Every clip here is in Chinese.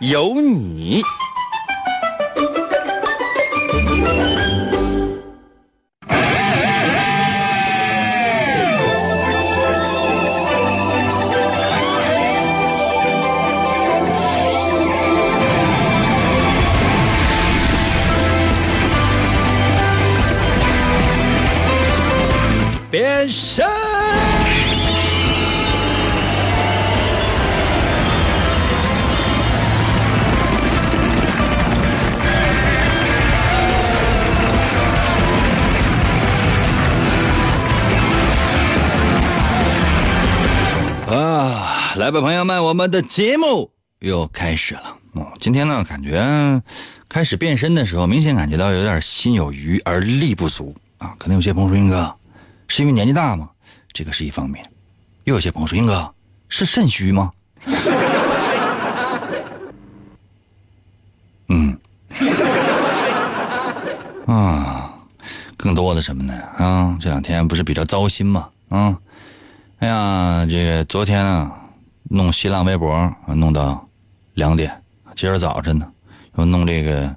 有你。来吧，朋友们，我们的节目又开始了。哦，今天呢，感觉开始变身的时候，明显感觉到有点心有余而力不足啊。可能有些朋友说，英哥，是因为年纪大吗？这个是一方面。又有些朋友说，英哥是肾虚吗？嗯。啊，更多的什么呢？啊，这两天不是比较糟心吗？啊。哎呀，这个昨天啊，弄新浪微博弄到两点，今儿早晨呢又弄这个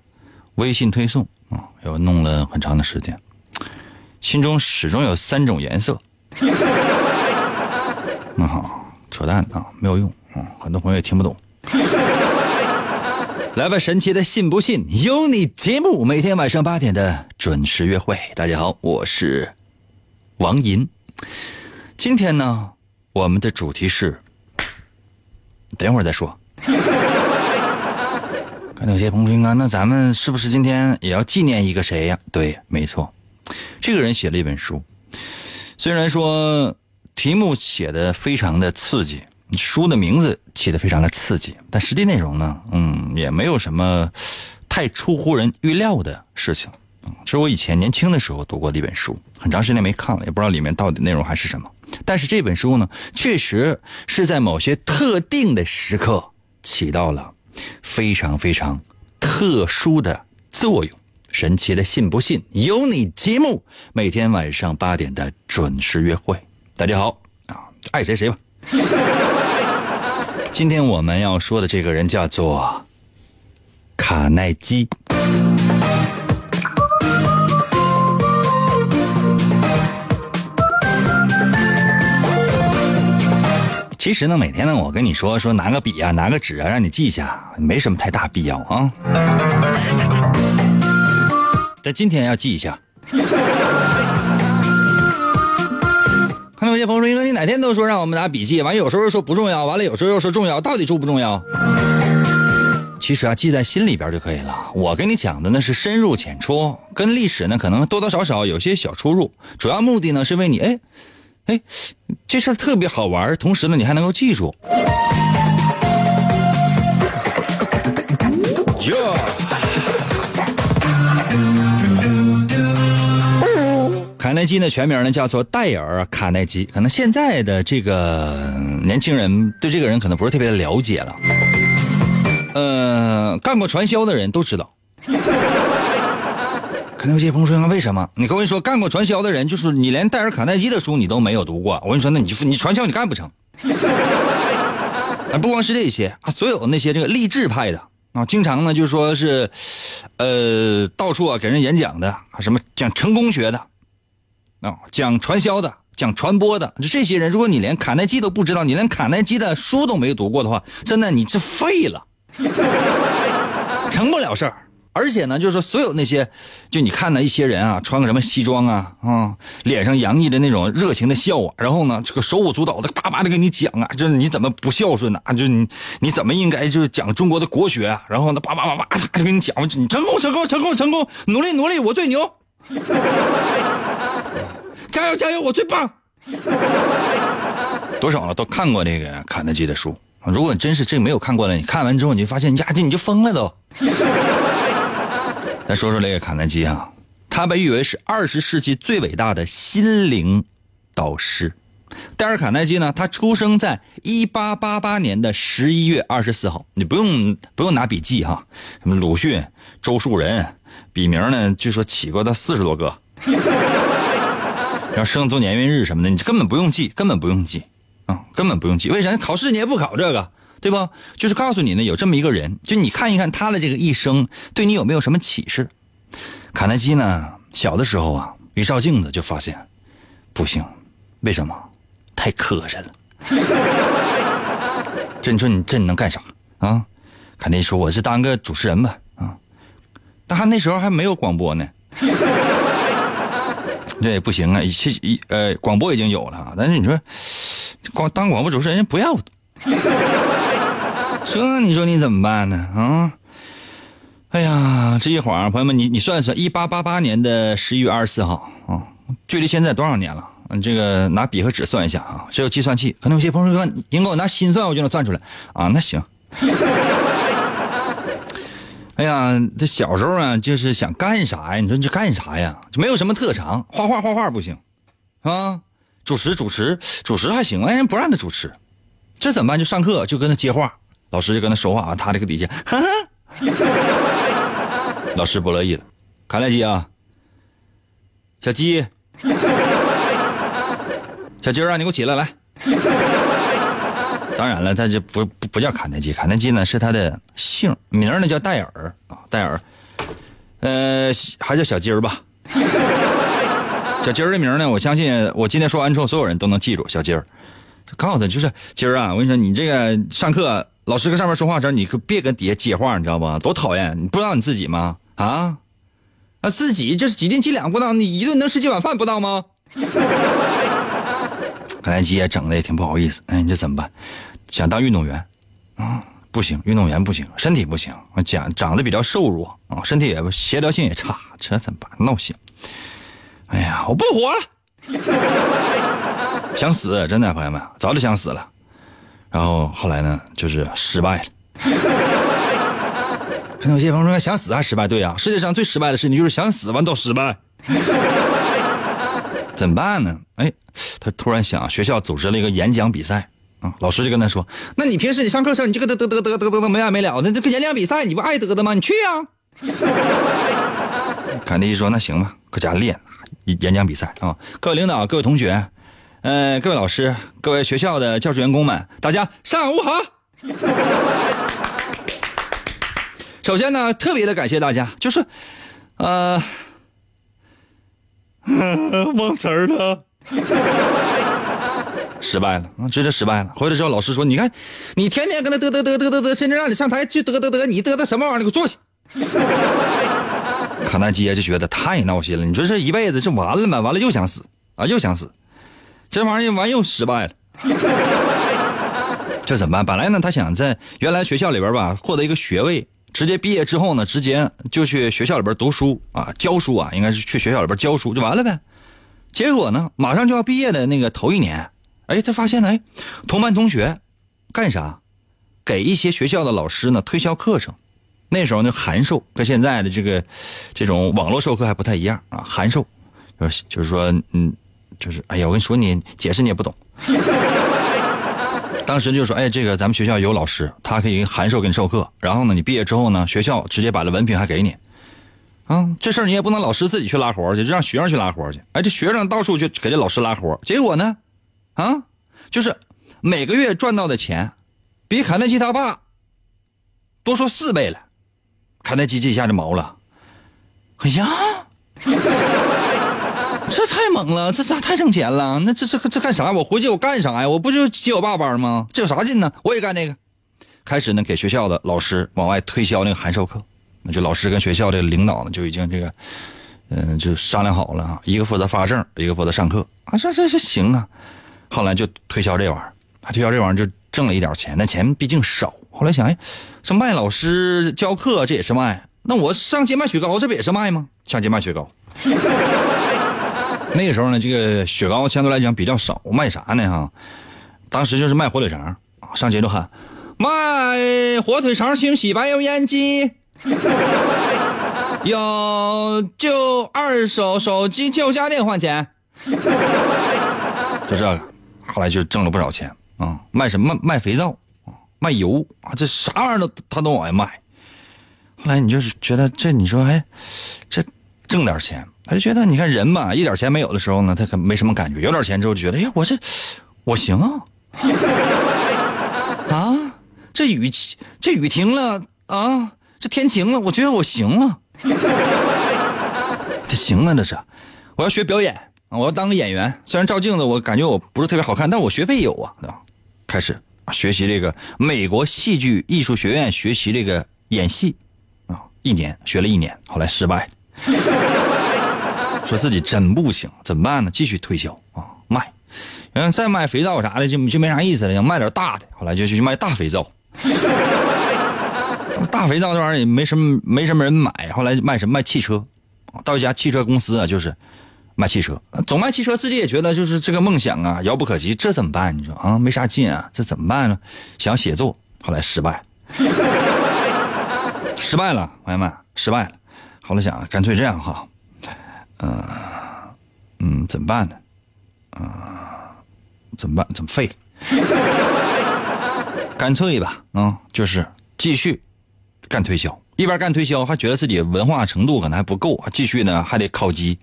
微信推送啊，又弄了很长的时间，心中始终有三种颜色。那 好，扯淡啊，没有用啊，很多朋友也听不懂。来吧，神奇的信不信由你节目，每天晚上八点的准时约会。大家好，我是王银。今天呢，我们的主题是，等会儿再说。看到有些朋友说：“啊，那咱们是不是今天也要纪念一个谁呀？”对，没错，这个人写了一本书，虽然说题目写的非常的刺激，书的名字起的非常的刺激，但实际内容呢，嗯，也没有什么太出乎人预料的事情。是我以前年轻的时候读过的一本书，很长时间没看了，也不知道里面到底内容还是什么。但是这本书呢，确实是在某些特定的时刻起到了非常非常特殊的作用。神奇的信不信由你节目，每天晚上八点的准时约会。大家好啊，爱谁谁吧。今天我们要说的这个人叫做卡耐基。其实呢，每天呢，我跟你说说拿个笔啊，拿个纸啊，让你记一下，没什么太大必要啊。但今天要记一下。看到有些朋友说：“英哥，你哪天都说让我们拿笔记，完有时候说不重要，完了有时候又说重要，到底重不重要？”其实啊，记在心里边就可以了。我跟你讲的那是深入浅出，跟历史呢可能多多少少有些小出入。主要目的呢是为你哎。哎，这事儿特别好玩，同时呢，你还能够记住。卡耐基的全名呢叫做戴尔·卡耐基，可能现在的这个年轻人对这个人可能不是特别的了解了。呃，干过传销的人都知道。可能有些朋友说：“为什么？你跟我说，干过传销的人，就是你连戴尔·卡耐基的书你都没有读过。我跟你说，那你就你传销你干不成。啊，不光是这些啊，所有那些这个励志派的啊，经常呢就说是，呃，到处啊给人演讲的啊，什么讲成功学的，啊，讲传销的，讲传播的，就这些人，如果你连卡耐基都不知道，你连卡耐基的书都没读过的话，真的你是废了，成不了事儿。”而且呢，就是，所有那些，就你看呢，一些人啊，穿个什么西装啊，啊，脸上洋溢着那种热情的笑啊，然后呢，这个手舞足蹈的，叭叭的跟你讲啊，就是你怎么不孝顺呢？就是你你怎么应该就是讲中国的国学啊？然后呢，叭叭叭叭就跟你讲，你成功成功成功成功，努力努力，我最牛，加油加油，我最棒。多少了都看过这个肯德基的书如果你真是这个没有看过的，你看完之后你就发现，呀，这你就疯了都。再说说这个卡耐基啊，他被誉为是二十世纪最伟大的心灵导师。戴尔·卡耐基呢，他出生在一八八八年的十一月二十四号。你不用不用拿笔记哈，什么鲁迅、周树人，笔名呢，据说起过他四十多个。然后生卒年月日什么的，你根本不用记，根本不用记啊，根本不用记。为啥？考试你也不考这个，对不？就是告诉你呢，有这么一个人，就你看一看他的这个一生，对你有没有什么启示？卡耐基呢，小的时候啊，一照镜子就发现不行，为什么？太磕碜了。这你说你这你能干啥啊？卡耐基说：“我是当个主持人吧。”啊，但他那时候还没有广播呢。这也不行啊！一一呃，广播已经有了，但是你说光当广播主持人不要，这你说你怎么办呢？啊！哎呀，这一晃，朋友们，你你算算，一八八八年的十一月二十四号啊，距离现在多少年了？这个拿笔和纸算一下啊，这有计算器，可能有些朋友说，您给我拿心算，我就能算出来啊。那行。哎呀，这小时候啊，就是想干啥呀？你说这干啥呀？就没有什么特长，画画画画不行，啊，主持主持主持还行，哎，人不让他主持，这怎么办？就上课就跟他接话，老师就跟他说话啊，他这个底下，哈哈，老师不乐意了，卡耐基啊，小鸡，小鸡儿啊，你给我起来，来。当然了，他就不不不叫卡耐基，卡耐基呢是他的姓，名呢叫戴尔啊，戴尔，呃，还叫小鸡儿吧。小鸡儿的名呢，我相信我今天说完之后，所有人都能记住小鸡儿。告诉他就是鸡儿啊，我跟你说，你这个上课老师搁上面说话时候，你可别跟底下接话，你知道不？多讨厌！你不知道你自己吗？啊啊，自己就是几斤几两不知道，你一顿能吃几碗饭不知道吗？卡耐基也整的也挺不好意思，哎，你这怎么办？想当运动员，啊，不行，运动员不行，身体不行，我讲长得比较瘦弱啊，身体也协调性也差，这怎么办？闹心！哎呀，我不活了，想死，真的，朋友们，早就想死了。然后后来呢，就是失败了。可能有些朋友说想死还失败，对呀，世界上最失败的事情就是想死完都失败。怎么办呢？哎，他突然想，学校组织了一个演讲比赛。啊，老师就跟他说：“那你平时你上课时候，你这个得得得得得得得没完没了的，这个演讲比赛你不爱得的吗？你去啊！”卡耐基说：“那行吧，搁家练演讲比赛啊！各位领导、各位同学，呃，各位老师、各位学校的教职员工们，大家上午好！首先呢，特别的感谢大家，就是呃，忘词儿了。”失败了，啊，直接失败了。回来之后，老师说：“你看，你天天跟他嘚嘚嘚嘚嘚嘚，甚至让你上台去嘚嘚嘚，你嘚嘚什么玩意儿？你给我坐下。”卡耐基就觉得太闹心了。你说这一辈子这完了吗？完了又想死啊，又想死，这玩意儿完又失败了。这怎么办？本来呢，他想在原来学校里边吧获得一个学位，直接毕业之后呢，直接就去学校里边读书啊，教书啊，应该是去学校里边教书就完了呗。结果呢，马上就要毕业的那个头一年。哎，他发现哎，同班同学干啥？给一些学校的老师呢推销课程。那时候呢，函授跟现在的这个这种网络授课还不太一样啊。函授就是就是说，嗯，就是哎呀，我跟你说，你解释你也不懂。当时就说，哎，这个咱们学校有老师，他可以函授给你授课。然后呢，你毕业之后呢，学校直接把这文凭还给你。啊，这事儿你也不能老师自己去拉活去，就让学生去拉活去。哎，这学生到处去给这老师拉活，结果呢？啊，就是每个月赚到的钱，比卡耐基他爸多说四倍了。卡耐基这一下就毛了，哎呀，这太猛了，这咋太挣钱了？那这这这干啥？我回去我干啥呀？我不就接我爸班吗？这有啥劲呢？我也干这个。开始呢，给学校的老师往外推销那个函授课，那就老师跟学校的领导呢就已经这个，嗯，就商量好了啊，一个负责发证，一个负责上课啊，这这这行啊。后来就推销这玩意儿，推销这玩意儿就挣了一点钱，但钱毕竟少。后来想，哎，这卖老师教课这也是卖，那我上街卖雪糕这不也是卖吗？上街卖雪糕。那个时候呢，这个雪糕相对来讲比较少，卖啥呢？哈，当时就是卖火腿肠，上街就喊卖火腿肠清洗白油烟机，有就二手手机旧家电换钱，就这个，后来就挣了不少钱啊！卖什么？卖肥皂，卖油啊，这啥玩意儿都他都往外卖。后来你就是觉得这，你说哎，这挣点钱，他就觉得你看人嘛，一点钱没有的时候呢，他可没什么感觉；有点钱之后就觉得，哎呀，我这我行啊，啊，这雨这雨停了啊，这天晴了，我觉得我行了，这行了，这是，我要学表演，我要当个演员。虽然照镜子我感觉我不是特别好看，但我学费有啊，对吧？开始学习这个美国戏剧艺术学院学习这个演戏啊。一年学了一年，后来失败，说自己真不行，怎么办呢？继续推销啊，卖，然后再卖肥皂啥的就就没啥意思了，想卖点大的，后来就去卖大肥皂。大肥皂这玩意儿也没什么没什么人买，后来卖什么卖汽车，到一家汽车公司啊，就是卖汽车，总卖汽车，自己也觉得就是这个梦想啊遥不可及，这怎么办？你说啊，没啥劲啊，这怎么办呢？想写作，后来失败。失败了，朋友们，失败了。后来想，干脆这样哈，嗯嗯，怎么办呢？啊，怎么办？怎么废？干脆吧，啊，就是继续干推销，一边干推销，还觉得自己文化程度可能还不够，继续呢还得考级，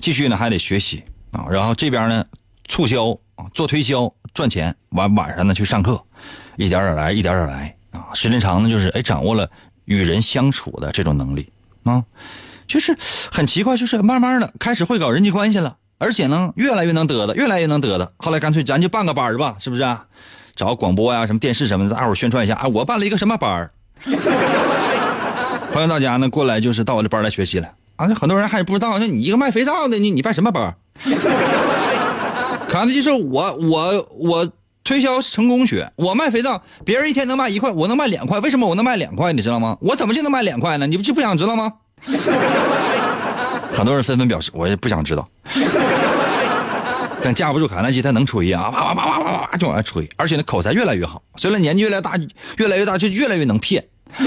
继续呢还得学习啊。然后这边呢促销啊，做推销赚钱，晚晚上呢去上课，一点点来，一点点来啊。时间长呢，就是哎，掌握了。与人相处的这种能力啊，就是很奇怪，就是慢慢的开始会搞人际关系了，而且呢，越来越能得的，越来越能得的。后来干脆咱就办个班吧，是不是？啊？找广播呀、什么电视什么的，大伙宣传一下啊！我办了一个什么班欢迎 大家呢过来，就是到我这班来学习了啊！很多人还不知道，那你一个卖肥皂的，你你办什么班？可能就是我我我。推销成功学，我卖肥皂，别人一天能卖一块，我能卖两块，为什么我能卖两块？你知道吗？我怎么就能卖两块呢？你不就不想知道吗？很多人纷纷表示，我也不想知道。但架不住卡耐基他能吹啊，啪啪啪啪啪啪就往外吹，而且那口才越来越好。随着年纪越来越大，越来越大就越来越能骗，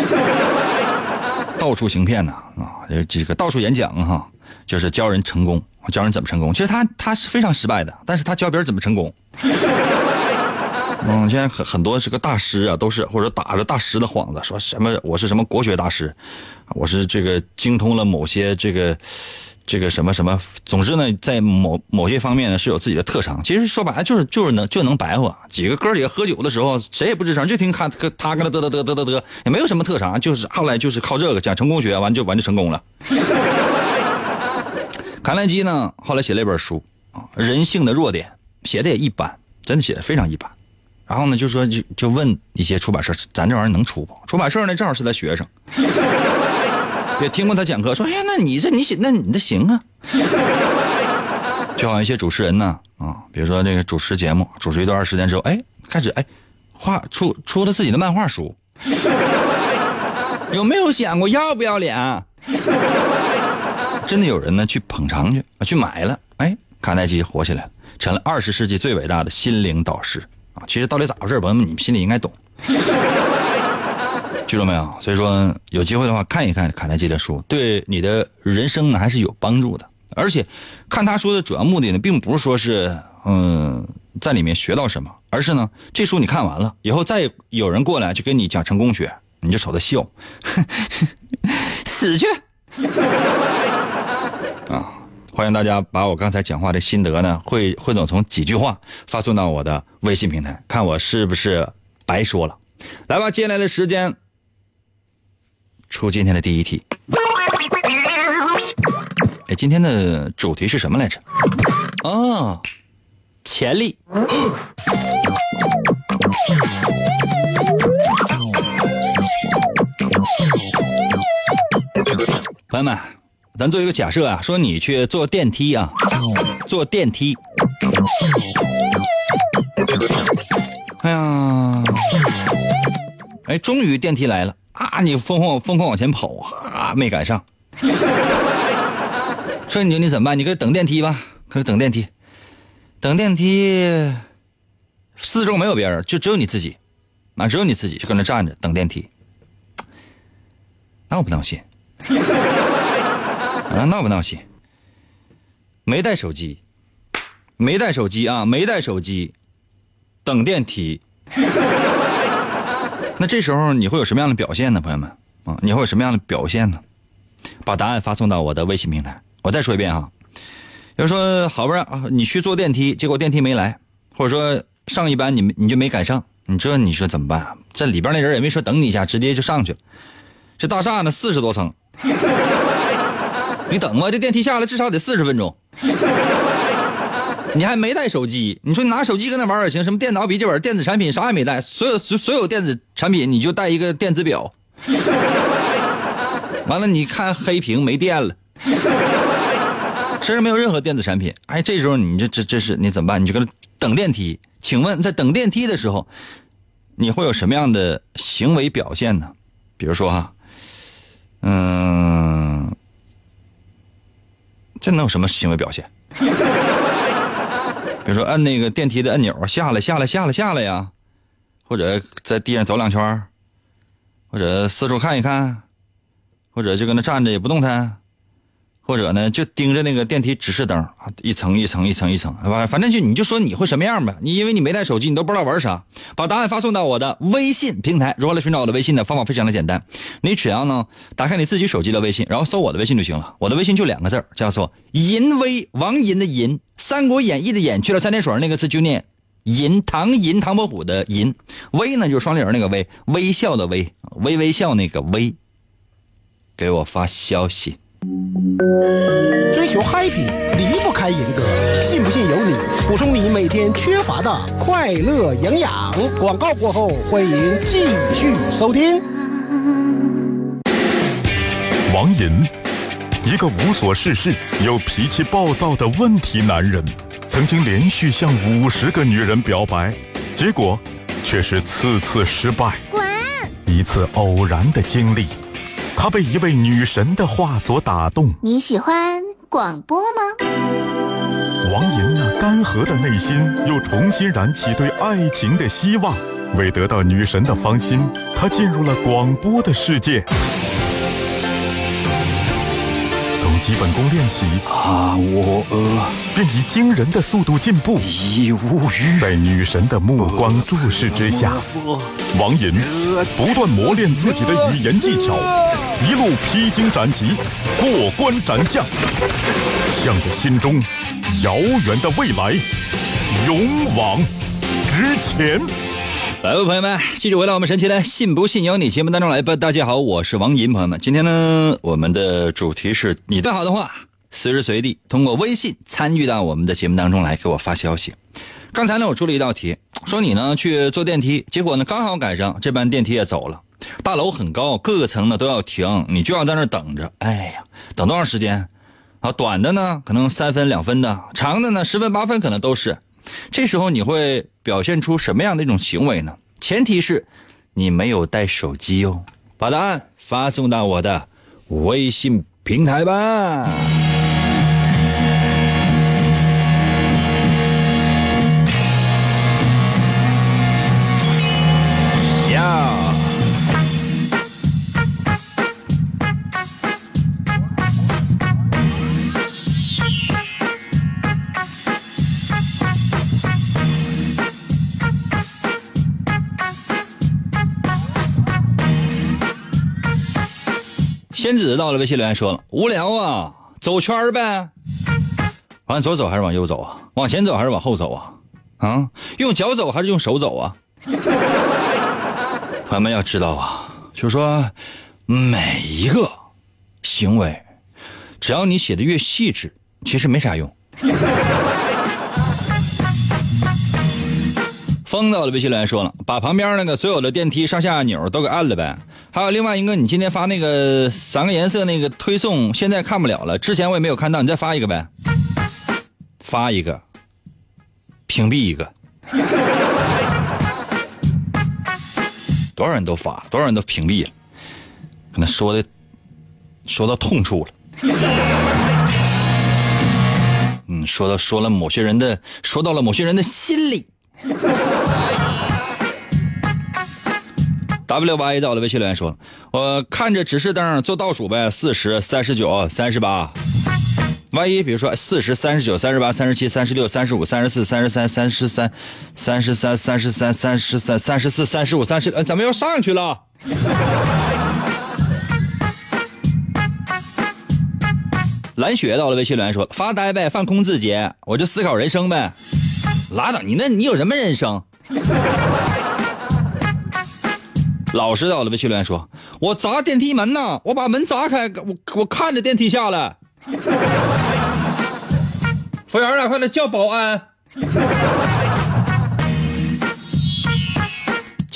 到处行骗呐啊！这个到处演讲哈，就是教人成功，教人怎么成功。其实他他是非常失败的，但是他教别人怎么成功。嗯，现在很很多是个大师啊，都是或者打着大师的幌子，说什么我是什么国学大师，我是这个精通了某些这个这个什么什么，总之呢，在某某些方面呢是有自己的特长。其实说白了就是就是能就能白话。几个哥几个喝酒的时候，谁也不吱声，就听他他跟他嘚嘚嘚嘚嘚嘚，也没有什么特长，就是后来就是靠这个讲成功学，完就完就成功了。卡耐基呢，后来写了一本书啊，《人性的弱点》，写的也一般，真的写的非常一般。然后呢，就说就就问一些出版社，咱这玩意儿能出不？出版社呢，正好是他学生，也听过他讲课，说，哎呀，那你这你写，那你这行啊。就好像一些主持人呢，啊，比如说那个主持节目，主持一段时间之后，哎，开始哎，画出出了自己的漫画书，有没有想过要不要脸？真的有人呢去捧场去啊，去买了，哎，卡耐基火起来了，成了二十世纪最伟大的心灵导师。啊，其实到底咋回事朋友们，你们心里应该懂，记住没有？所以说，有机会的话看一看卡耐基的书，对你的人生呢还是有帮助的。而且，看他说的主要目的呢，并不是说是嗯在里面学到什么，而是呢，这书你看完了以后，再有人过来就跟你讲成功学，你就瞅他笑，死去啊！欢迎大家把我刚才讲话的心得呢，汇汇总成几句话发送到我的微信平台，看我是不是白说了。来吧，接下来的时间出今天的第一题。哎，今天的主题是什么来着？哦，潜力。朋友们。咱做一个假设啊，说你去坐电梯啊，坐电梯。哎呀，哎，终于电梯来了啊！你疯狂疯狂往前跑啊，没赶上。说你你怎么办？你搁等电梯吧，搁这等电梯，等电梯，四周没有别人，就只有你自己。啊，只有你自己就搁那站着等电梯。闹不闹心？啊，闹不闹心？没带手机，没带手机啊，没带手机，等电梯。那这时候你会有什么样的表现呢，朋友们？啊，你会有什么样的表现呢？把答案发送到我的微信平台。我再说一遍啊，比如说，好不容易啊你去坐电梯，结果电梯没来，或者说上一班你你就没赶上，你这你说怎么办？这里边那人也没说等你一下，直接就上去了。这大厦呢四十多层，你等吧，这电梯下来至少得四十分钟。你还没带手机，你说你拿手机搁那玩也行，什么电脑、笔记本、电子产品啥也没带，所有所有电子产品你就带一个电子表。完了，你看黑屏没电了，身上没有任何电子产品。哎，这时候你这这这是你怎么办？你就搁那等电梯。请问在等电梯的时候，你会有什么样的行为表现呢？比如说哈，嗯，这能有什么行为表现？比如说按那个电梯的按钮，下来下来下来下来呀，或者在地上走两圈，或者四处看一看。或者就搁那站着也不动弹，或者呢就盯着那个电梯指示灯，一层一层一层一层，反反正就你就说你会什么样吧。你因为你没带手机，你都不知道玩啥。把答案发送到我的微信平台。如何来寻找我的微信的方法非常的简单，你只要呢打开你自己手机的微信，然后搜我的微信就行了。我的微信就两个字叫做银威，王银的银，《三国演义》的演去了三点水那个字就念银，唐银唐伯虎的银，微呢就是双立人那个微，微笑的微，微微笑那个微。给我发消息。追求 happy 离不开严格，信不信由你。补充你每天缺乏的快乐营养。广告过后，欢迎继续收听。王银，一个无所事事又脾气暴躁的问题男人，曾经连续向五十个女人表白，结果却是次次失败。滚！一次偶然的经历。他被一位女神的话所打动。你喜欢广播吗？王银那干涸的内心又重新燃起对爱情的希望。为得到女神的芳心，他进入了广播的世界。从基本功练习，啊，我呃，便以惊人的速度进步。已无语。在女神的目光注视之下，王银不断磨练自己的语言技巧。一路披荆斩棘，过关斩将，向着心中遥远的未来勇往直前。来吧，朋友们，继续回到我们神奇的“信不信由你”节目当中来吧。大家好，我是王银，朋友们，今天呢，我们的主题是你最好的话，随时随地通过微信参与到我们的节目当中来，给我发消息。刚才呢，我出了一道题，说你呢去坐电梯，结果呢刚好赶上这班电梯也走了。大楼很高，各个层呢都要停，你就要在那等着。哎呀，等多长时间？啊，短的呢可能三分两分的，长的呢十分八分可能都是。这时候你会表现出什么样的一种行为呢？前提是你没有带手机哦。把答案发送到我的微信平台吧。仙子到了微信留言说了：“无聊啊，走圈儿呗。往左走还是往右走啊？往前走还是往后走啊？啊，用脚走还是用手走啊？朋友们要知道啊，就是说每一个行为，只要你写的越细致，其实没啥用。”风到了微信留言说了：“把旁边那个所有的电梯上下按钮都给按了呗。”还有另外一个，你今天发那个三个颜色那个推送，现在看不了了。之前我也没有看到，你再发一个呗。发一个，屏蔽一个。多少人都发，多少人都屏蔽了，可能说的说到痛处了。嗯，说到说了某些人的，说到了某些人的心里。W Y 到我的微信留言说：“我看着指示灯做倒数呗，四十三十九三十八。万一比如说四十三十九三十八三十七三十六三十五三十四三十三三十三三十三三十三三十三三十四三十五三十，呃，怎么又上去了？”蓝雪到了微信留言说：“发呆呗，放空自己，我就思考人生呗。”拉倒，你那你有什么人生？老实点，我的微信留言说：“我砸电梯门呢，我把门砸开，我我看着电梯下来。”服务员啊，快点叫保安。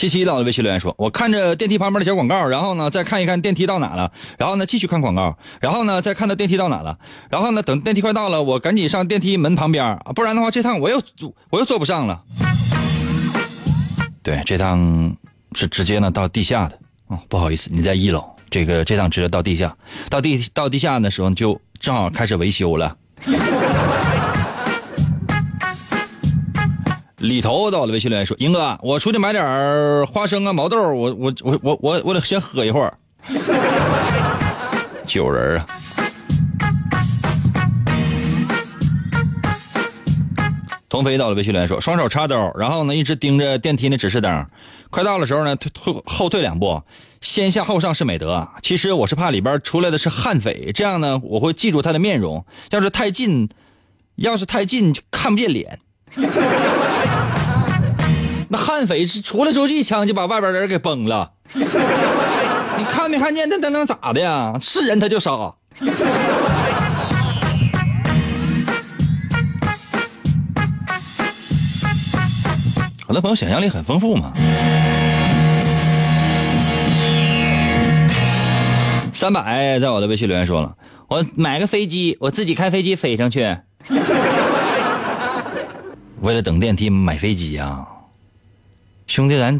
七七到了微信留言说：“我看着电梯旁边的小广告，然后呢再看一看电梯到哪了，然后呢继续看广告，然后呢再看到电梯到哪了，然后呢等电梯快到了，我赶紧上电梯门旁边，不然的话这趟我又我又坐不上了。对，这趟是直接呢到地下的哦，不好意思，你在一楼，这个这趟直接到地下，到地到地下的时候就正好开始维修了。”李头到了微信留言说：“英哥，我出去买点花生啊、毛豆，我我我我我我得先喝一会儿。”酒人啊！童飞到了微信留言说：“双手插兜，然后呢一直盯着电梯的指示灯，快到的时候呢退退后退两步，先下后上是美德。其实我是怕里边出来的是悍匪，这样呢我会记住他的面容。要是太近，要是太近就看不见脸。”那悍匪是出来之后一枪就把外边人给崩了，你看没看见？那那能咋的呀？是人他就杀。我的朋友想象力很丰富嘛。三百在我的微信留言说了，我买个飞机，我自己开飞机飞上去。为了等电梯买飞机呀。兄弟，咱，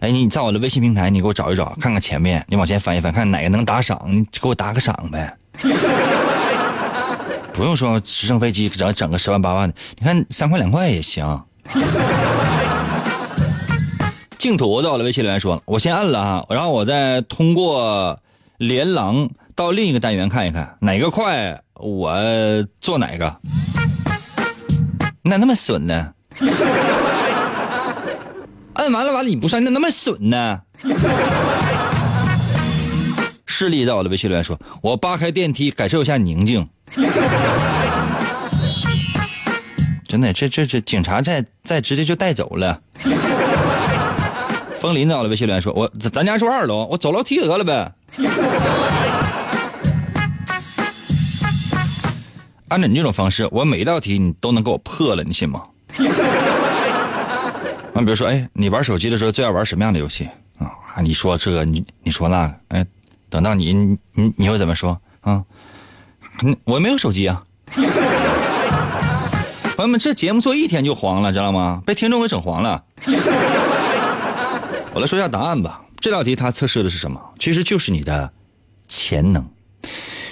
哎，你在我的微信平台，你给我找一找，看看前面，你往前翻一翻，看哪个能打赏，你给我打个赏呗。不用说直升飞机，整整个十万八万的，你看三块两块也行。净土到了，微信留言说，我先按了啊，然后我再通过连廊到另一个单元看一看，哪个快我做哪个。你咋那么损呢？按 完了，完了你不上，那那么损呢？视力在我的微信留言说：“我扒开电梯，感受一下宁静。”真的，这这这警察在在直接就带走了。风林在我的微信留言说：“我咱家住二楼，我走楼梯得了呗。”按照你这种方式，我每一道题你都能给我破了，你信吗？那比如说，哎，你玩手机的时候最爱玩什么样的游戏啊？你说这个，你你说那个，哎，等到你你你会怎么说啊？我没有手机啊。朋友们，这节目做一天就黄了，知道吗？被听众给整黄了。我来说一下答案吧。这道题它测试的是什么？其实就是你的潜能。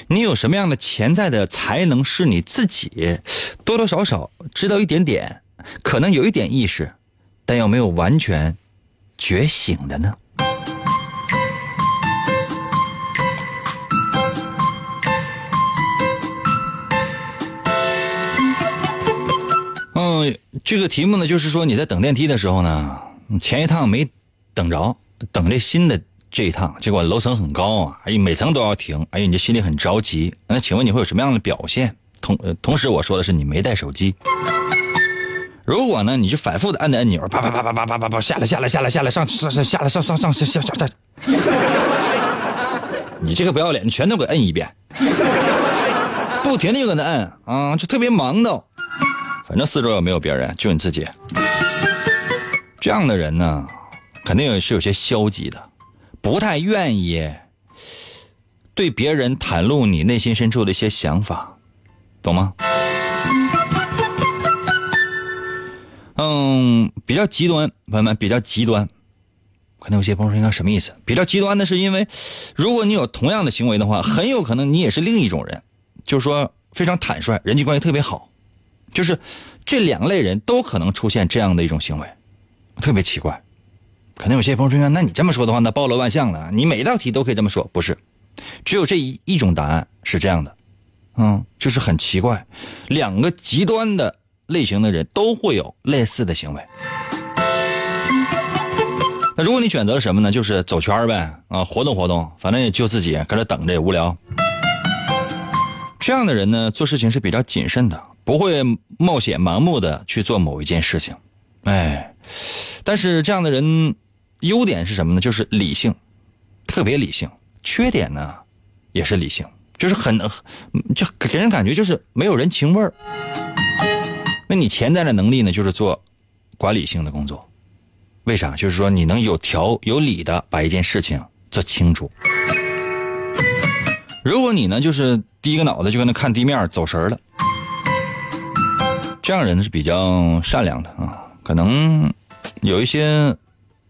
你有什么样的潜在的才能是你自己多多少少知道一点点，可能有一点意识。但又没有完全觉醒的呢？嗯，这个题目呢，就是说你在等电梯的时候呢，前一趟没等着，等这新的这一趟，结果楼层很高啊，哎，每层都要停，哎，你这心里很着急。那请问你会有什么样的表现？同同时，我说的是你没带手机。如果呢，你就反复的按着按钮，啪啪啪啪啪啪啪啪，下来下来下来下来上上上下来上上上下下下下，你这个不要脸，你全都给摁一遍，不停的就搁那摁啊，就特别忙的，反正四周也没有别人，就你自己。这样的人呢，肯定是有些消极的，不太愿意对别人袒露你内心深处的一些想法，懂吗？嗯，比较极端，朋友们比较极端。可能有些朋友说应该什么意思？比较极端的是因为，如果你有同样的行为的话，很有可能你也是另一种人，就是说非常坦率，人际关系特别好，就是这两类人都可能出现这样的一种行为，特别奇怪。可能有些朋友说，那你这么说的话，那包罗万象了。你每一道题都可以这么说，不是？只有这一一种答案是这样的，嗯，就是很奇怪，两个极端的类型的人都会有类似的行为。那如果你选择了什么呢？就是走圈呗，啊，活动活动，反正也就自己搁这等着也无聊。这样的人呢，做事情是比较谨慎的，不会冒险盲目的去做某一件事情。哎，但是这样的人优点是什么呢？就是理性，特别理性。缺点呢，也是理性，就是很就给人感觉就是没有人情味儿。那你潜在的能力呢，就是做管理性的工作。为啥？就是说你能有条有理的把一件事情做清楚。如果你呢，就是低个脑袋就跟那看地面走神了，这样人是比较善良的啊。可能有一些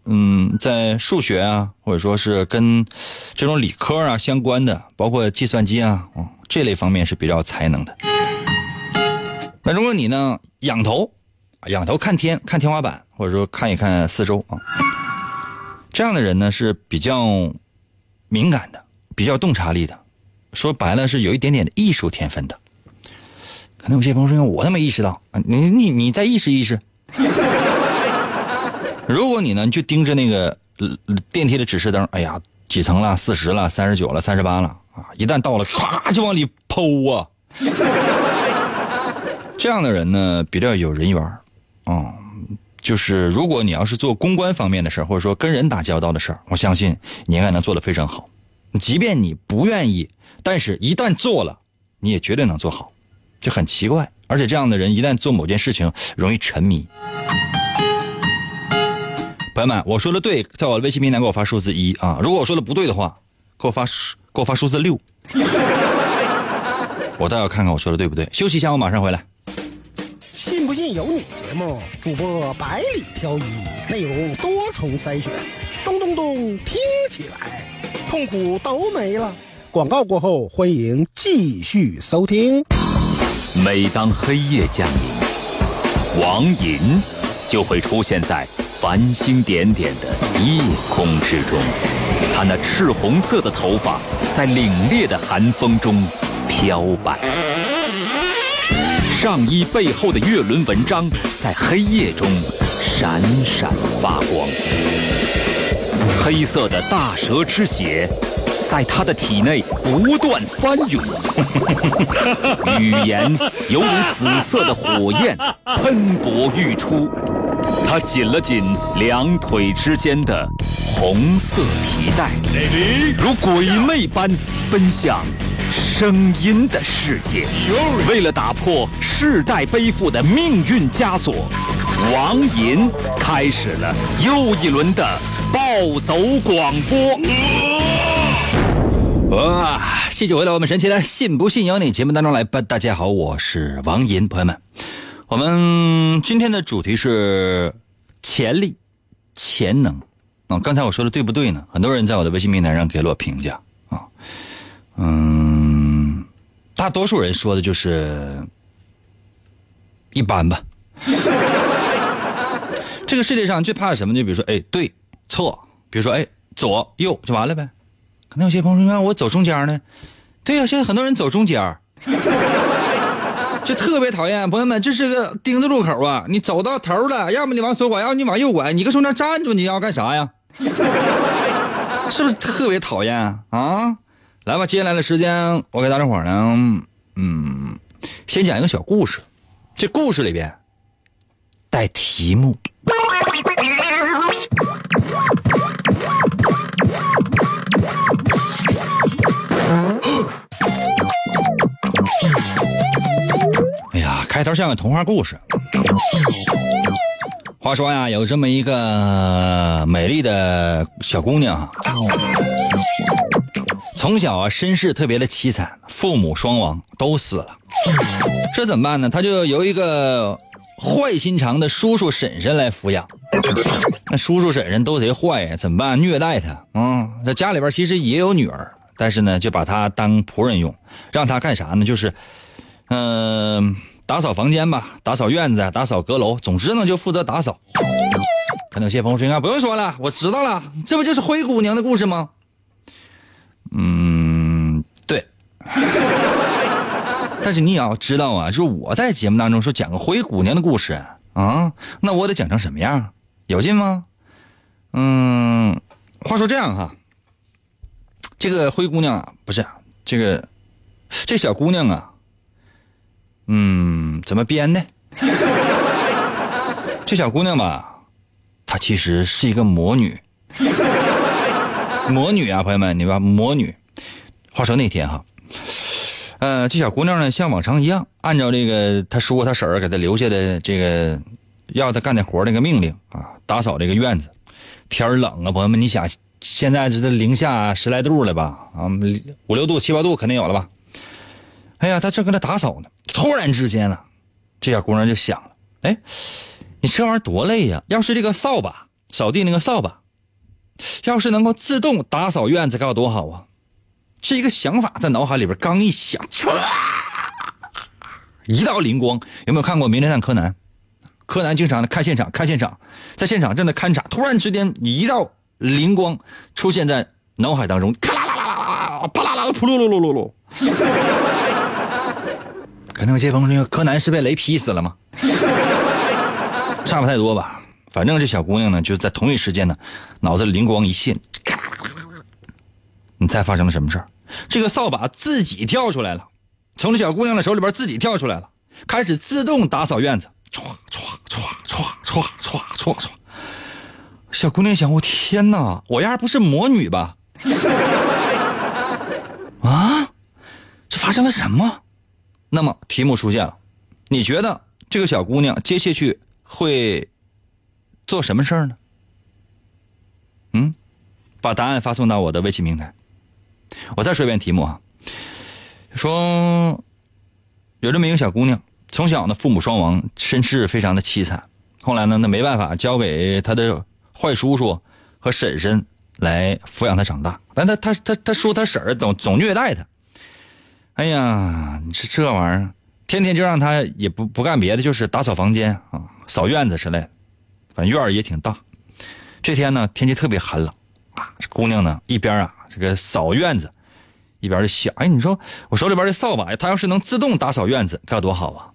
嗯，在数学啊，或者说是跟这种理科啊相关的，包括计算机啊，这类方面是比较有才能的。那如果你呢，仰头，仰头看天，看天花板。或者说看一看四周啊，这样的人呢是比较敏感的，比较洞察力的，说白了是有一点点的艺术天分的。可能有些朋友说，我都没意识到啊，你你你再意识意识。如果你呢就盯着那个电梯的指示灯，哎呀，几层了？四十了，三十九了，三十八了啊！一旦到了，咵就往里抛啊。这样的人呢比较有人缘啊。就是如果你要是做公关方面的事或者说跟人打交道的事儿，我相信你应该能做得非常好。即便你不愿意，但是一旦做了，你也绝对能做好，就很奇怪。而且这样的人一旦做某件事情，容易沉迷。朋友们，我说的对，在我的微信平台给我发数字一啊。如果我说的不对的话，给我发给我发数字六。我倒要看看我说的对不对。休息一下，我马上回来。信不信由你。节目主播百里挑一，内容多重筛选，咚咚咚，听起来痛苦都没了。广告过后，欢迎继续收听。每当黑夜降临，王银就会出现在繁星点点的夜空之中，他那赤红色的头发在凛冽的寒风中飘摆。上衣背后的月轮纹章在黑夜中闪闪发光，黑色的大蛇之血在他的体内不断翻涌，语言犹如紫色的火焰喷薄欲出。他紧了紧两腿之间的红色皮带，如鬼魅般奔向。声音的世界，为了打破世代背负的命运枷锁，王银开始了又一轮的暴走广播。哇！谢谢回来我们神奇的“信不信由你”节目当中来吧。大家好，我是王银，朋友们，我们今天的主题是潜力、潜能。啊，刚才我说的对不对呢？很多人在我的微信平台上给了我评价啊，嗯。大多数人说的就是一般吧。这个世界上最怕什么？就比如说，哎，对错，比如说，哎，左右就完了呗。可能有些朋友说，我走中间呢。对呀，现在很多人走中间，就特别讨厌。朋友们，这是个丁字路口啊！你走到头了，要么你往左拐，要么你往右拐，你搁中间站住，你要干啥呀？是不是特别讨厌啊？来吧，接下来的时间，我给大家伙呢，嗯，先讲一个小故事。这故事里边带题目。开头像个童话故事。话说呀，有这么一个美丽的小姑娘。从小啊，身世特别的凄惨，父母双亡，都死了。这怎么办呢？他就由一个坏心肠的叔叔婶婶来抚养。那叔叔婶婶都贼坏呀，怎么办？虐待他啊！在家里边其实也有女儿，但是呢，就把她当仆人用，让她干啥呢？就是，嗯，打扫房间吧，打扫院子，打扫阁楼，总之呢，就负责打扫。可能有些朋友说：“，不用说了，我知道了，这不就是灰姑娘的故事吗？”嗯，对。但是你也要知道啊，就是我在节目当中说讲个灰姑娘的故事啊，那我得讲成什么样？有劲吗？嗯，话说这样哈，这个灰姑娘啊，不是这个这小姑娘啊，嗯，怎么编的？这小姑娘吧，她其实是一个魔女，魔女啊，朋友们，你们魔女。话说那天哈，呃，这小姑娘呢，像往常一样，按照这个她叔她婶儿给她留下的这个要她干的活那个命令啊，打扫这个院子。天冷啊，朋友们，你想现在这都零下十来度了吧？啊，五六度、七八度肯定有了吧？哎呀，她正搁那打扫呢，突然之间呢，这小姑娘就想了，哎。你这玩意儿多累呀！要是这个扫把扫地那个扫把，要是能够自动打扫院子，该有多好啊！这一个想法在脑海里边刚一想，唰，一道灵光。有没有看过《名侦探柯南》？柯南经常的看现场，看现场，在现场正在勘察，突然之间一道灵光出现在脑海当中，咔啦啦啦啦啦，啪啦啦，噗噜噜噜噜噜。可能有些朋友说，柯南是被雷劈死了吗？差不太多吧，反正这小姑娘呢，就是在同一时间呢，脑子灵光一现，你猜发生了什么事儿？这个扫把自己跳出来了，从这小姑娘的手里边自己跳出来了，开始自动打扫院子，唰唰唰唰唰唰唰唰。小姑娘想：我天哪，我丫不是魔女吧？啊，这发生了什么？那么题目出现了，你觉得这个小姑娘接下去？会做什么事儿呢？嗯，把答案发送到我的微信平台。我再说一遍题目啊，说有这么一个小姑娘，从小呢父母双亡，身世非常的凄惨。后来呢，那没办法，交给她的坏叔叔和婶婶来抚养她长大。但她她她她说她婶儿总总虐待她。哎呀，你说这玩意儿，天天就让他也不不干别的，就是打扫房间啊。扫院子之类的，反正院儿也挺大。这天呢，天气特别寒冷啊。这姑娘呢，一边啊这个扫院子，一边就想：哎，你说我手里边的扫把，它要是能自动打扫院子，该多好啊！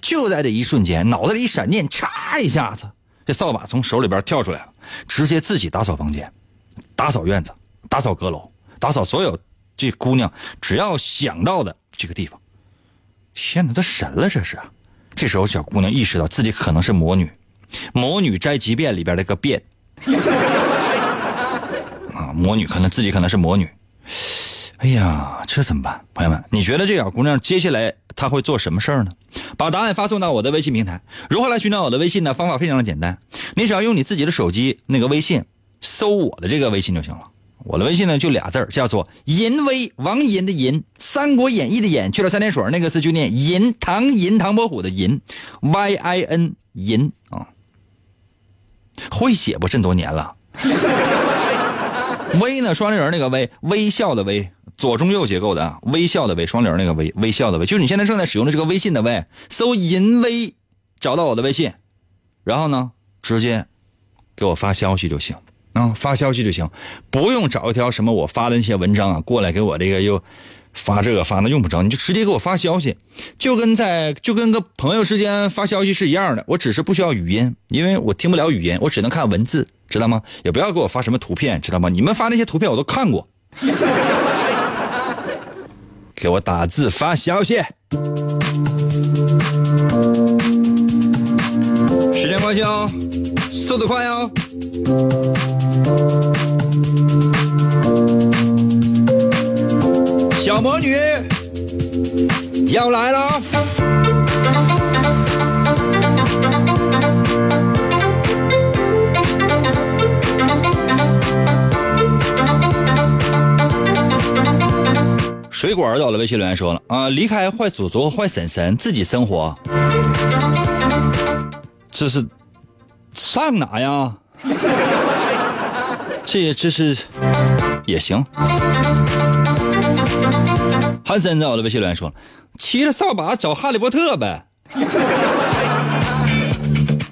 就在这一瞬间，脑子里一闪念，嚓一下子，这扫把从手里边跳出来了，直接自己打扫房间、打扫院子、打扫阁楼、打扫所有这姑娘只要想到的这个地方。天哪，她神了，这是！这时候，小姑娘意识到自己可能是魔女，魔女摘奇变里边的个变 啊，魔女可能自己可能是魔女。哎呀，这怎么办？朋友们，你觉得这小姑娘接下来她会做什么事儿呢？把答案发送到我的微信平台。如何来寻找我的微信呢？方法非常的简单，你只要用你自己的手机那个微信搜我的这个微信就行了。我的微信呢就俩字叫做“淫威”，王淫的淫，《三国演义》的演，去了三点水那个字就念“淫”，唐银唐伯虎的银，Y I N 淫啊，会写不？这么多年了。微呢，双立人那个微，微笑的微，左中右结构的啊，微笑的微，双立人那个微，微笑的微，就是你现在正在使用的这个微信的微，搜“淫威”，找到我的微信，然后呢，直接给我发消息就行。啊，发消息就行，不用找一条什么我发的那些文章啊，过来给我这个又发这个发那，用不着，你就直接给我发消息，就跟在就跟个朋友之间发消息是一样的。我只是不需要语音，因为我听不了语音，我只能看文字，知道吗？也不要给我发什么图片，知道吗？你们发那些图片我都看过，给我打字发消息。时间关系哦，速度快哦。小魔女要来了！水果儿到了，微信留言说了啊，离开坏祖宗、坏婶婶，自己生活，这是上哪呀？这这是也行。韩森在我的微信留言说：“骑着扫把找哈利波特呗。”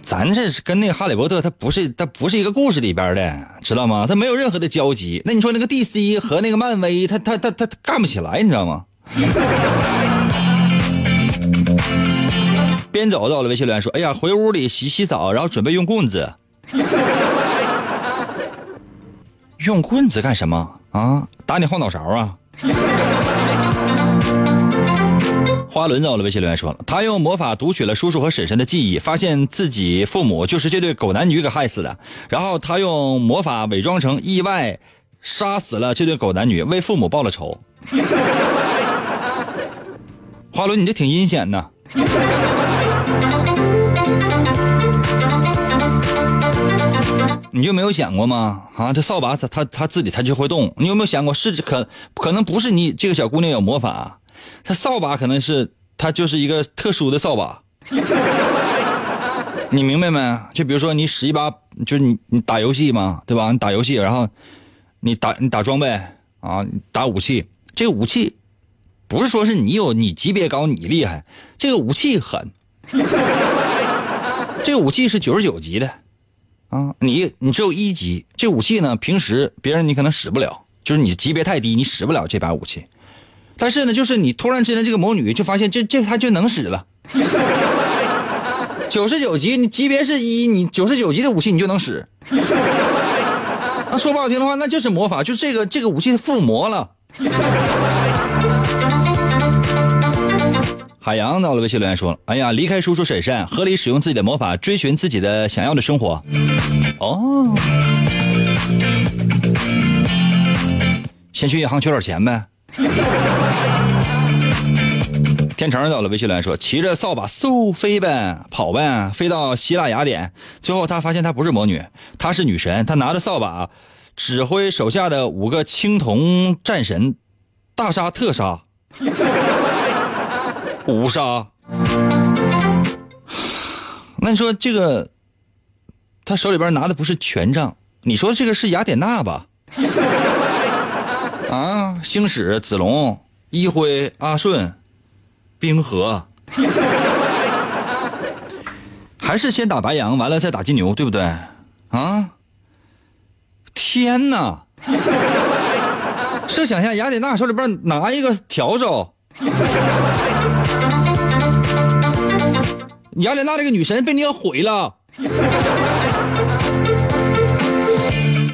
咱咱这是跟那个哈利波特，他不是他不是一个故事里边的，知道吗？他没有任何的交集。那你说那个 DC 和那个漫威，他他他他干不起来，你知道吗？边走到了微信留言说：“哎呀，回屋里洗洗澡，然后准备用棍子。用棍子干什么啊？打你后脑勺啊？”花轮到了微信留言说了，他用魔法读取了叔叔和婶婶的记忆，发现自己父母就是这对狗男女给害死的。然后他用魔法伪装成意外，杀死了这对狗男女，为父母报了仇。花轮，你这挺阴险呐！你就没有想过吗？啊，这扫把它它它自己它就会动。你有没有想过是可可能不是你这个小姑娘有魔法？它扫把可能是它就是一个特殊的扫把，你明白没？就比如说你使一把，就是你你打游戏嘛，对吧？你打游戏，然后你打你打装备啊，打武器，这个武器不是说是你有你级别高你厉害，这个武器狠，这个武器是九十九级的啊，你你只有一级，这武器呢平时别人你可能使不了，就是你级别太低，你使不了这把武器。但是呢，就是你突然之间这个魔女就发现这这她就能使了，九十九级，你级别是一，你九十九级的武器你就能使。那说不好听的话，那就是魔法，就这个这个武器附魔了。海洋到了微信留言说了：“哎呀，离开叔叔婶婶，合理使用自己的魔法，追寻自己的想要的生活。”哦，先去银行取点钱呗。天成到了，微信留言说：“骑着扫把嗖飞呗，跑呗，飞到希腊雅典。最后他发现她不是魔女，她是女神。她拿着扫把，指挥手下的五个青铜战神，大杀特杀，五杀。那你说这个，他手里边拿的不是权杖？你说这个是雅典娜吧？啊，星矢、子龙、一辉、阿顺。”冰河，还是先打白羊，完了再打金牛，对不对？啊！天哪！设想一下，雅典娜手里边拿一个笤帚，雅典娜这个女神被你给毁了。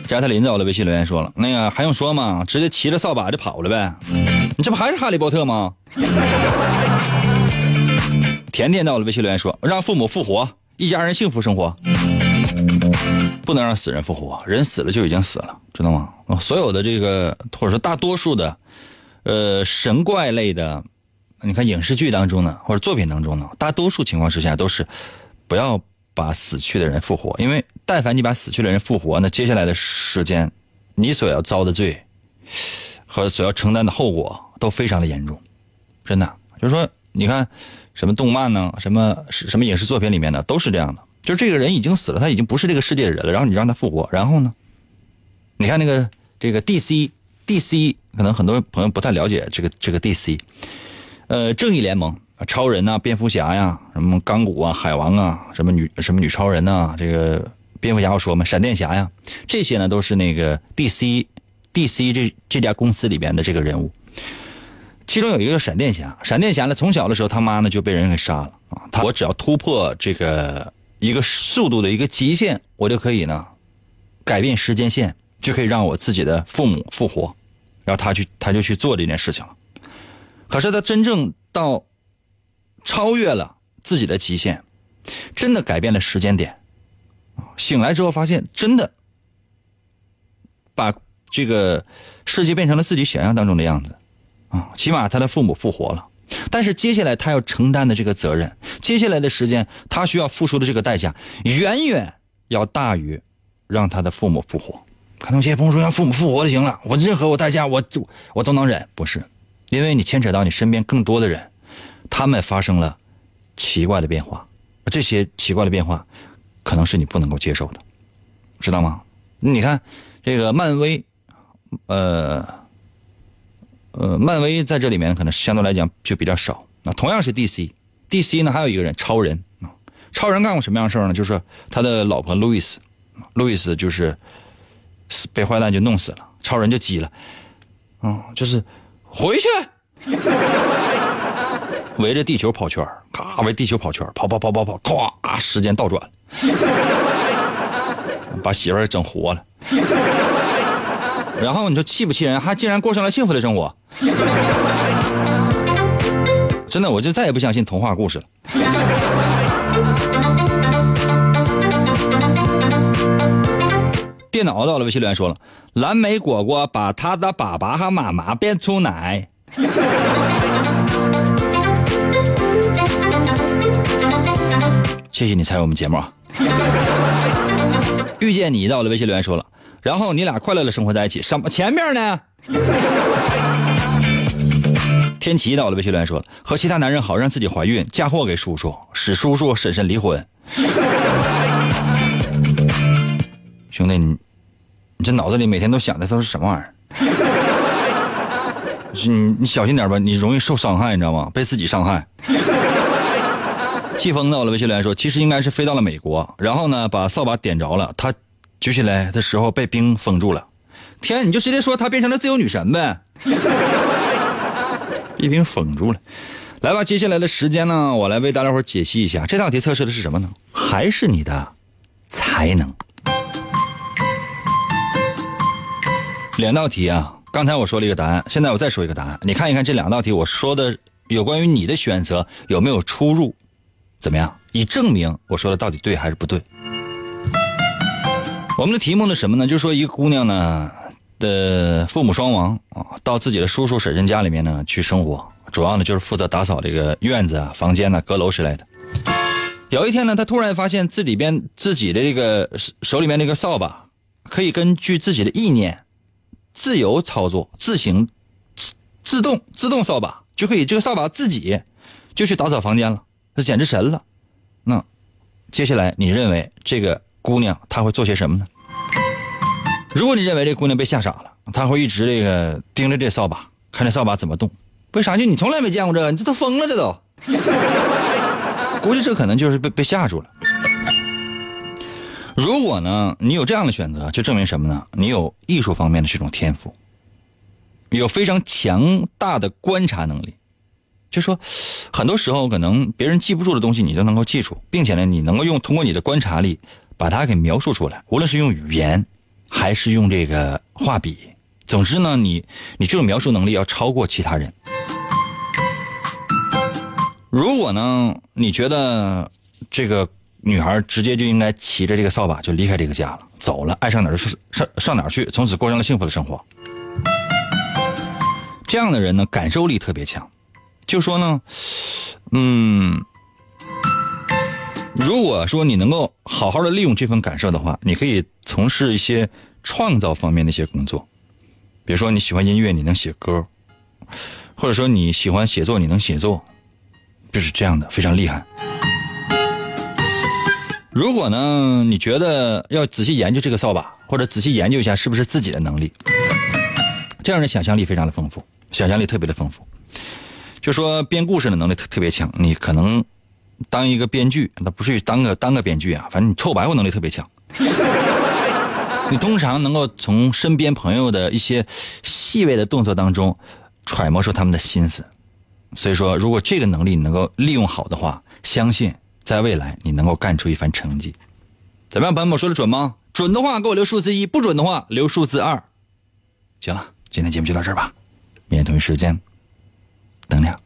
加特林在我的微信留言说了，那个还用说吗？直接骑着扫把就跑了呗。你这不还是哈利波特吗？甜甜在我的微信留言说：“让父母复活，一家人幸福生活。不能让死人复活，人死了就已经死了，知道吗？所有的这个或者说大多数的，呃，神怪类的，你看影视剧当中呢，或者作品当中呢，大多数情况之下都是不要把死去的人复活，因为但凡你把死去的人复活，那接下来的时间，你所要遭的罪和所要承担的后果都非常的严重，真的。就是说，你看。”什么动漫呢？什么什么影视作品里面呢？都是这样的。就是这个人已经死了，他已经不是这个世界的人了。然后你让他复活，然后呢？你看那个这个 DC，DC 可能很多朋友不太了解这个这个 DC，呃，正义联盟，超人呐，蝙蝠侠呀，什么钢骨啊，海王啊，什么女什么女超人呐，这个蝙蝠侠我说嘛，闪电侠呀，这些呢都是那个 DC，DC 这这家公司里边的这个人物。其中有一个闪电侠，闪电侠呢，从小的时候他妈呢就被人给杀了啊。他我只要突破这个一个速度的一个极限，我就可以呢改变时间线，就可以让我自己的父母复活。然后他去他就去做这件事情了。可是他真正到超越了自己的极限，真的改变了时间点。醒来之后发现，真的把这个世界变成了自己想象当中的样子。啊，起码他的父母复活了，但是接下来他要承担的这个责任，接下来的时间他需要付出的这个代价，远远要大于让他的父母复活。可能有些朋友说，让父母复活就行了，我任何我代价我就我都能忍，不是？因为你牵扯到你身边更多的人，他们发生了奇怪的变化，这些奇怪的变化可能是你不能够接受的，知道吗？你看这个漫威，呃。呃，漫威在这里面可能相对来讲就比较少。那同样是 DC，DC 呢还有一个人超人啊，超人干过什么样的事呢？就是他的老婆路易斯，路易斯就是被坏蛋就弄死了，超人就急了，嗯，就是回去，围着地球跑圈咔围地球跑圈跑跑跑跑跑，咵，时间倒转，把媳妇儿整活了。然后你说气不气人？还竟然过上了幸福的生活。真的，我就再也不相信童话故事了。电脑到了，微信留言说了：“蓝莓果果把他的爸爸和妈妈变出奶。”谢谢你参与我们节目！遇见你到了，微信留言说了，然后你俩快乐的生活在一起。什么前面呢？天琪到了，微信留言说了，和其他男人好，让自己怀孕，嫁祸给叔叔，使叔叔婶婶离婚。兄弟，你你这脑子里每天都想的都是什么玩意儿？你你小心点吧，你容易受伤害，你知道吗？被自己伤害。季风到了，微信留言说，其实应该是飞到了美国，然后呢，把扫把点着了，他举起来的时候被冰封住了。天，你就直接说他变成了自由女神呗。被冰封住了，来吧，接下来的时间呢，我来为大家伙解析一下这道题测试的是什么呢？还是你的才能。两道题啊，刚才我说了一个答案，现在我再说一个答案，你看一看这两道题我说的有关于你的选择有没有出入，怎么样？以证明我说的到底对还是不对。我们的题目呢什么呢？就是说一个姑娘呢的父母双亡啊，到自己的叔叔婶婶家里面呢去生活，主要呢就是负责打扫这个院子啊、房间呐、阁楼之类的。有一天呢，她突然发现自己边自己的这个手里面那个扫把，可以根据自己的意念自由操作、自行自自动自动扫把，就可以这个扫把自己就去打扫房间了，这简直神了。那接下来你认为这个姑娘她会做些什么呢？如果你认为这姑娘被吓傻了，她会一直这个盯着这扫把，看这扫把怎么动。为啥？就你从来没见过这个，你这都疯了，这都。估计这可能就是被被吓住了。如果呢，你有这样的选择，就证明什么呢？你有艺术方面的这种天赋，有非常强大的观察能力。就说，很多时候可能别人记不住的东西，你都能够记住，并且呢，你能够用通过你的观察力把它给描述出来，无论是用语言，还是用这个画笔。总之呢，你你这种描述能力要超过其他人。如果呢，你觉得这个女孩直接就应该骑着这个扫把就离开这个家了，走了，爱上哪儿上上上哪儿去，从此过上了幸福的生活。这样的人呢，感受力特别强。就说呢，嗯，如果说你能够好好的利用这份感受的话，你可以从事一些创造方面的一些工作，比如说你喜欢音乐，你能写歌，或者说你喜欢写作，你能写作，就是这样的，非常厉害。如果呢，你觉得要仔细研究这个扫把，或者仔细研究一下是不是自己的能力，这样的想象力非常的丰富，想象力特别的丰富。就说编故事的能力特特别强，你可能当一个编剧，那不是当个当个编剧啊，反正你臭白话能力特别强。你通常能够从身边朋友的一些细微的动作当中揣摩出他们的心思，所以说，如果这个能力你能够利用好的话，相信在未来你能够干出一番成绩。怎么样朋友们说的准吗？准的话给我留数字一不准的话留数字二。行了今天节目就到这吧。明天同一时间等你啊。